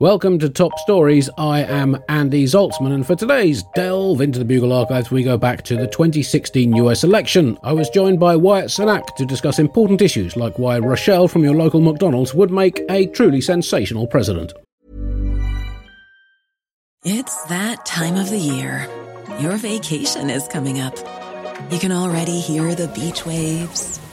Welcome to Top Stories. I am Andy Zaltzman, and for today's delve into the Bugle archives, we go back to the 2016 US election. I was joined by Wyatt Cenac to discuss important issues like why Rochelle from your local McDonald's would make a truly sensational president. It's that time of the year. Your vacation is coming up. You can already hear the beach waves,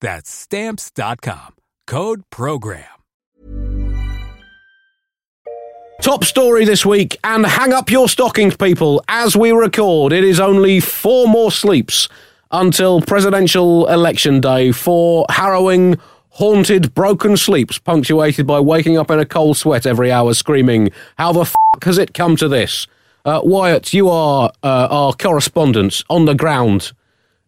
That's stamps.com. Code program. Top story this week, and hang up your stockings, people. As we record, it is only four more sleeps until presidential election day. Four harrowing, haunted, broken sleeps, punctuated by waking up in a cold sweat every hour, screaming, How the f has it come to this? Uh, Wyatt, you are uh, our correspondent on the ground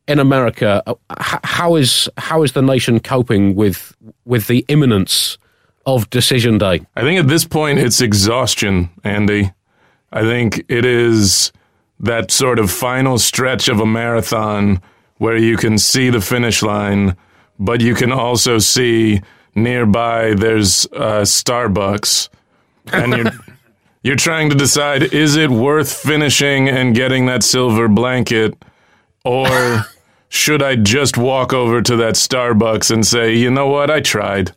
in America. Uh, how is how is the nation coping with with the imminence of decision day? I think at this point it's exhaustion, Andy. I think it is that sort of final stretch of a marathon where you can see the finish line, but you can also see nearby there's uh, Starbucks, and you're you're trying to decide is it worth finishing and getting that silver blanket, or should I just walk over to that Starbucks and say, you know what, I tried.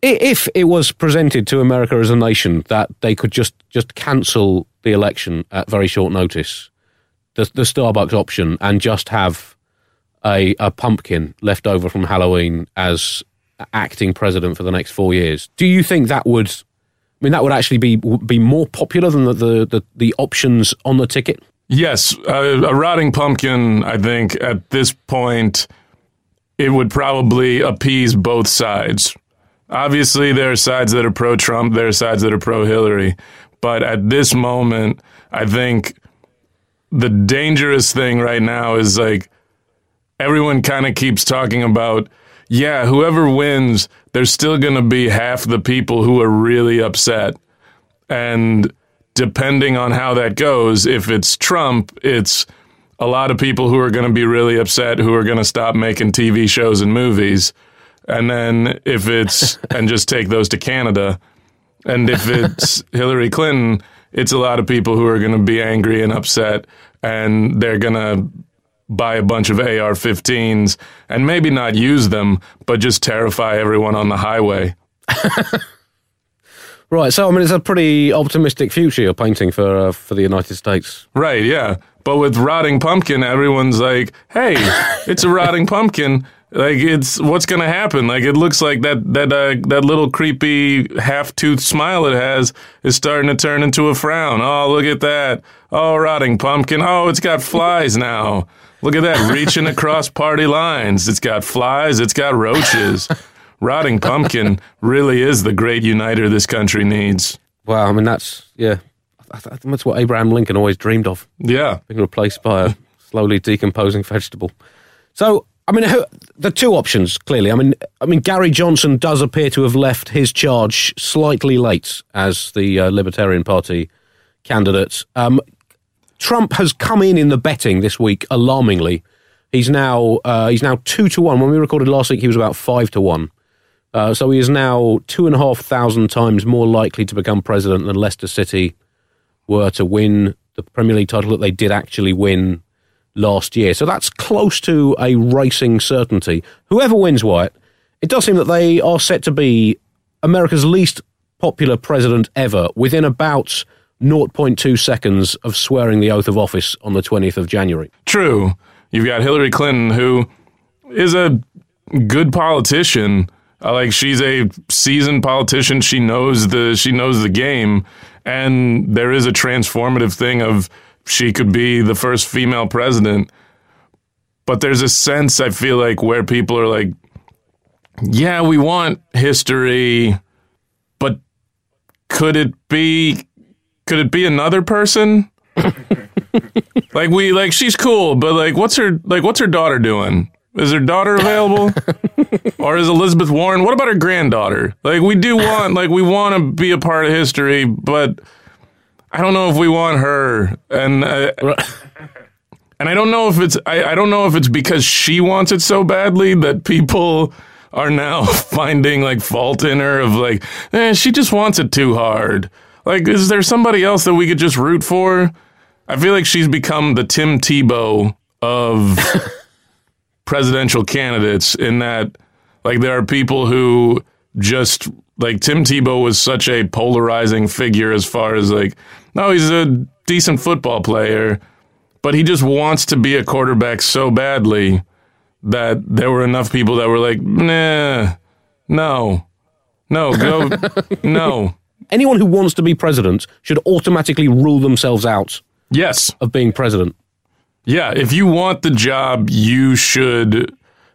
if it was presented to America as a nation that they could just just cancel the election at very short notice, the the Starbucks option, and just have a a pumpkin left over from Halloween as acting president for the next four years, do you think that would? I mean, that would actually be be more popular than the the, the, the options on the ticket. Yes, uh, a rotting pumpkin. I think at this point, it would probably appease both sides. Obviously, there are sides that are pro Trump, there are sides that are pro Hillary. But at this moment, I think the dangerous thing right now is like everyone kind of keeps talking about, yeah, whoever wins, there's still going to be half the people who are really upset. And depending on how that goes, if it's Trump, it's a lot of people who are going to be really upset who are going to stop making TV shows and movies. And then if it's, and just take those to Canada, And if it's Hillary Clinton, it's a lot of people who are going to be angry and upset, and they're going to buy a bunch of AR 15s and maybe not use them, but just terrify everyone on the highway. Right. So I mean, it's a pretty optimistic future you're painting for uh, for the United States. Right, yeah. But with rotting pumpkin, everyone's like, "Hey, it's a rotting pumpkin. Like, it's what's going to happen? Like, it looks like that that uh, that little creepy half tooth smile it has is starting to turn into a frown. Oh, look at that! Oh, rotting pumpkin. Oh, it's got flies now. Look at that, reaching across party lines. It's got flies. It's got roaches. Rotting pumpkin really is the great uniter this country needs. Wow. I mean, that's yeah. I th- That's what Abraham Lincoln always dreamed of. Yeah, being replaced by a slowly decomposing vegetable. So, I mean, the two options clearly. I mean, I mean, Gary Johnson does appear to have left his charge slightly late as the uh, Libertarian Party candidate. Um, Trump has come in in the betting this week alarmingly. He's now uh, he's now two to one. When we recorded last week, he was about five to one. Uh, so he is now two and a half thousand times more likely to become president than Leicester City were to win the Premier League title that they did actually win last year. So that's close to a racing certainty. Whoever wins Wyatt, it does seem that they are set to be America's least popular president ever within about 0.2 seconds of swearing the oath of office on the 20th of January. True. You've got Hillary Clinton, who is a good politician. Uh, like she's a seasoned politician. She knows the she knows the game, and there is a transformative thing of she could be the first female president. But there's a sense I feel like where people are like, yeah, we want history, but could it be could it be another person? like we like she's cool, but like what's her like what's her daughter doing? Is her daughter available? or is Elizabeth Warren? What about her granddaughter? Like we do want like we want to be a part of history, but I don't know if we want her. And uh, and I don't know if it's I, I don't know if it's because she wants it so badly that people are now finding like fault in her of like, eh, she just wants it too hard. Like, is there somebody else that we could just root for? I feel like she's become the Tim Tebow of presidential candidates in that like there are people who just like Tim Tebow was such a polarizing figure as far as like no he's a decent football player but he just wants to be a quarterback so badly that there were enough people that were like nah no no go no Anyone who wants to be president should automatically rule themselves out yes of being president. Yeah, if you want the job, you should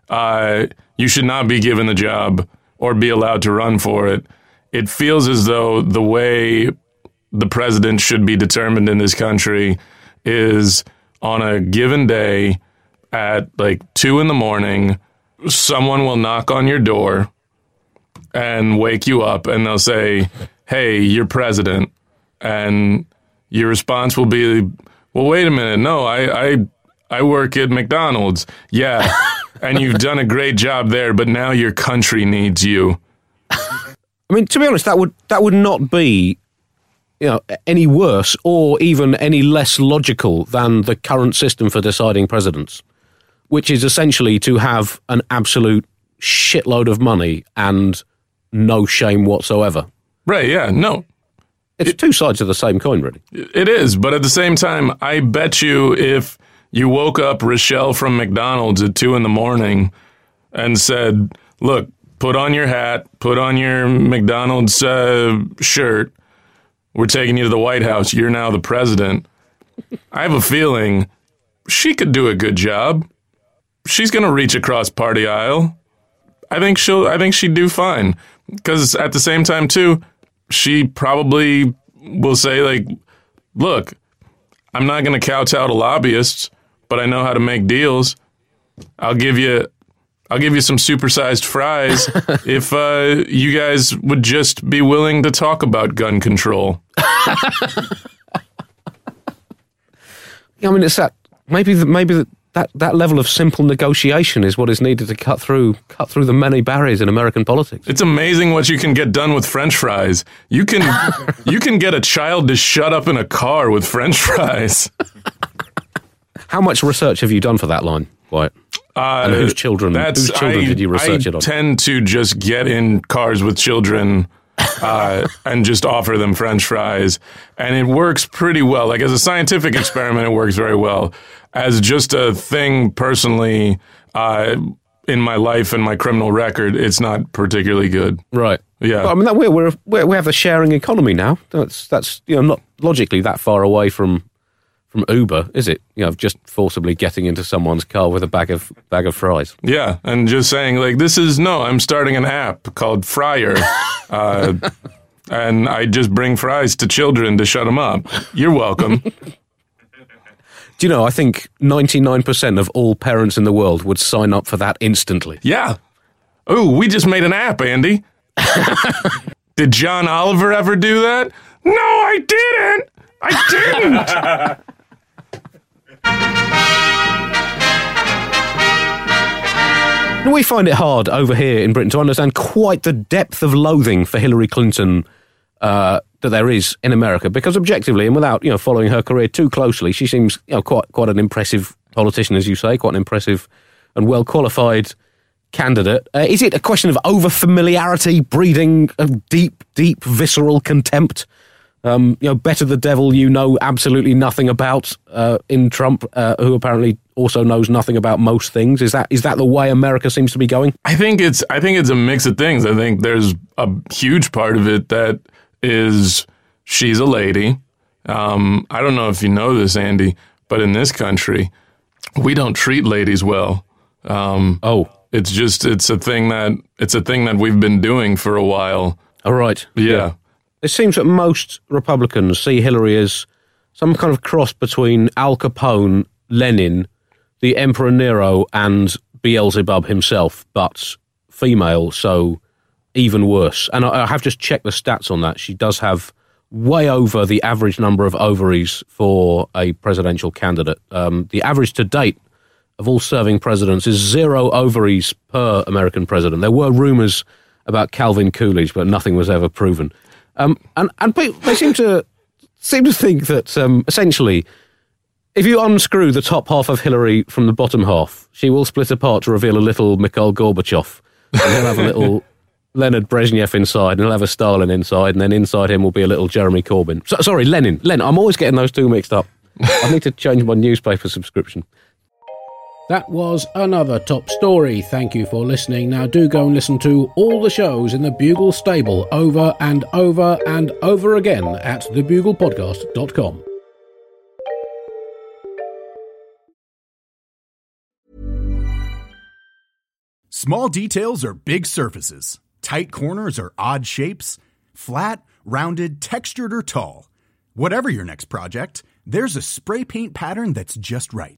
uh, you should not be given the job or be allowed to run for it. It feels as though the way the president should be determined in this country is on a given day at like two in the morning, someone will knock on your door and wake you up and they'll say, Hey, you're president. And your response will be, Well, wait a minute. No, I, I, I work at McDonald's. Yeah. and you've done a great job there, but now your country needs you. I mean, to be honest, that would that would not be, you know, any worse or even any less logical than the current system for deciding presidents, which is essentially to have an absolute shitload of money and no shame whatsoever. Right. Yeah. No, It's two sides of the same coin, really. It is, but at the same time, I bet you if you woke up Rochelle from McDonald's at two in the morning and said, "Look, put on your hat, put on your McDonald's uh, shirt. We're taking you to the White House. You're now the president." I have a feeling she could do a good job. She's going to reach across party aisle. I think she'll. I think she'd do fine because at the same time too, she probably will say like, "Look, I'm not going to kowtow to lobbyists, but I know how to make deals. I'll give you, I'll give you some supersized fries if uh, you guys would just be willing to talk about gun control." I mean, it's that maybe the, maybe the, that, that level of simple negotiation is what is needed to cut through cut through the many barriers in American politics. It's amazing what you can get done with French fries. You can you can get a child to shut up in a car with French fries. How much research have you done for that line, Wyatt? Uh, And whose children- whose children I, did you research I it on? I tend to just get in cars with children uh, and just offer them French fries, and it works pretty well. Like as a scientific experiment, it works very well. As just a thing personally, uh, in my life and my criminal record, it's not particularly good. Right. Yeah. Well, I mean, that, we're, we're, we're, we have a sharing economy now. That's that's you know not logically that far away from from Uber, is it? You know, just forcibly getting into someone's car with a bag of bag of fries. Yeah, and just saying like this is no, I'm starting an app called Fryer, uh, and I just bring fries to children to shut them up. You're welcome. Do you know? I think ninety nine percent of all parents in the world would sign up for that instantly. Yeah. Oh, we just made an app, Andy. Did John Oliver ever do that? No, I didn't. I didn't. We find it hard over here in Britain to understand quite the depth of loathing for Hillary Clinton uh, that there is in America, because objectively and without you know following her career too closely, she seems you know quite quite an impressive politician, as you say, quite an impressive and well qualified candidate. Uh, is it a question of over familiarity breeding a deep, deep visceral contempt? Um, you know, better the devil you know absolutely nothing about uh, in Trump, uh, who apparently also knows nothing about most things. Is that is that the way America seems to be going? I think it's I think it's a mix of things. I think there's a huge part of it that is she's a lady. Um, I don't know if you know this, Andy, but in this country, we don't treat ladies well. Um, Oh, it's just it's a thing that it's a thing that we've been doing for a while. all right. Yeah. It seems that most Republicans see Hillary as some kind of cross between Al Capone, Lenin, the Emperor Nero, and Beelzebub himself, but female, so even worse. And I I have just checked the stats on that. She does have way over the average number of ovaries for a presidential candidate. Um, the average to date of all serving presidents is zero ovaries per American president. There were rumors about Calvin Coolidge, but nothing was ever proven. Um, and and they seem to seem to think that um, essentially, if you unscrew the top half of Hillary from the bottom half, she will split apart to reveal a little Mikhail Gorbachev, and he'll have a little Leonid Brezhnev inside, and he'll have a Stalin inside, and then inside him will be a little Jeremy Corbyn. So, sorry, Lenin. Lenin. I'm always getting those two mixed up. I need to change my newspaper subscription. That was another top story. Thank you for listening. Now, do go and listen to all the shows in the Bugle stable over and over and over again at thebuglepodcast.com. Small details are big surfaces. Tight corners are odd shapes. Flat, rounded, textured, or tall. Whatever your next project, there's a spray paint pattern that's just right.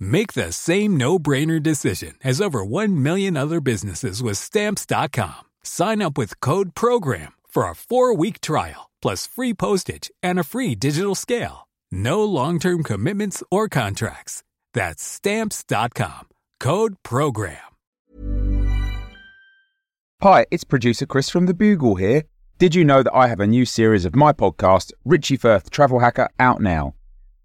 Make the same no-brainer decision as over 1 million other businesses with stamps.com. Sign up with code program for a 4-week trial plus free postage and a free digital scale. No long-term commitments or contracts. That's stamps.com. Code program. Hi, it's producer Chris from The Bugle here. Did you know that I have a new series of my podcast, Richie Firth Travel Hacker, out now?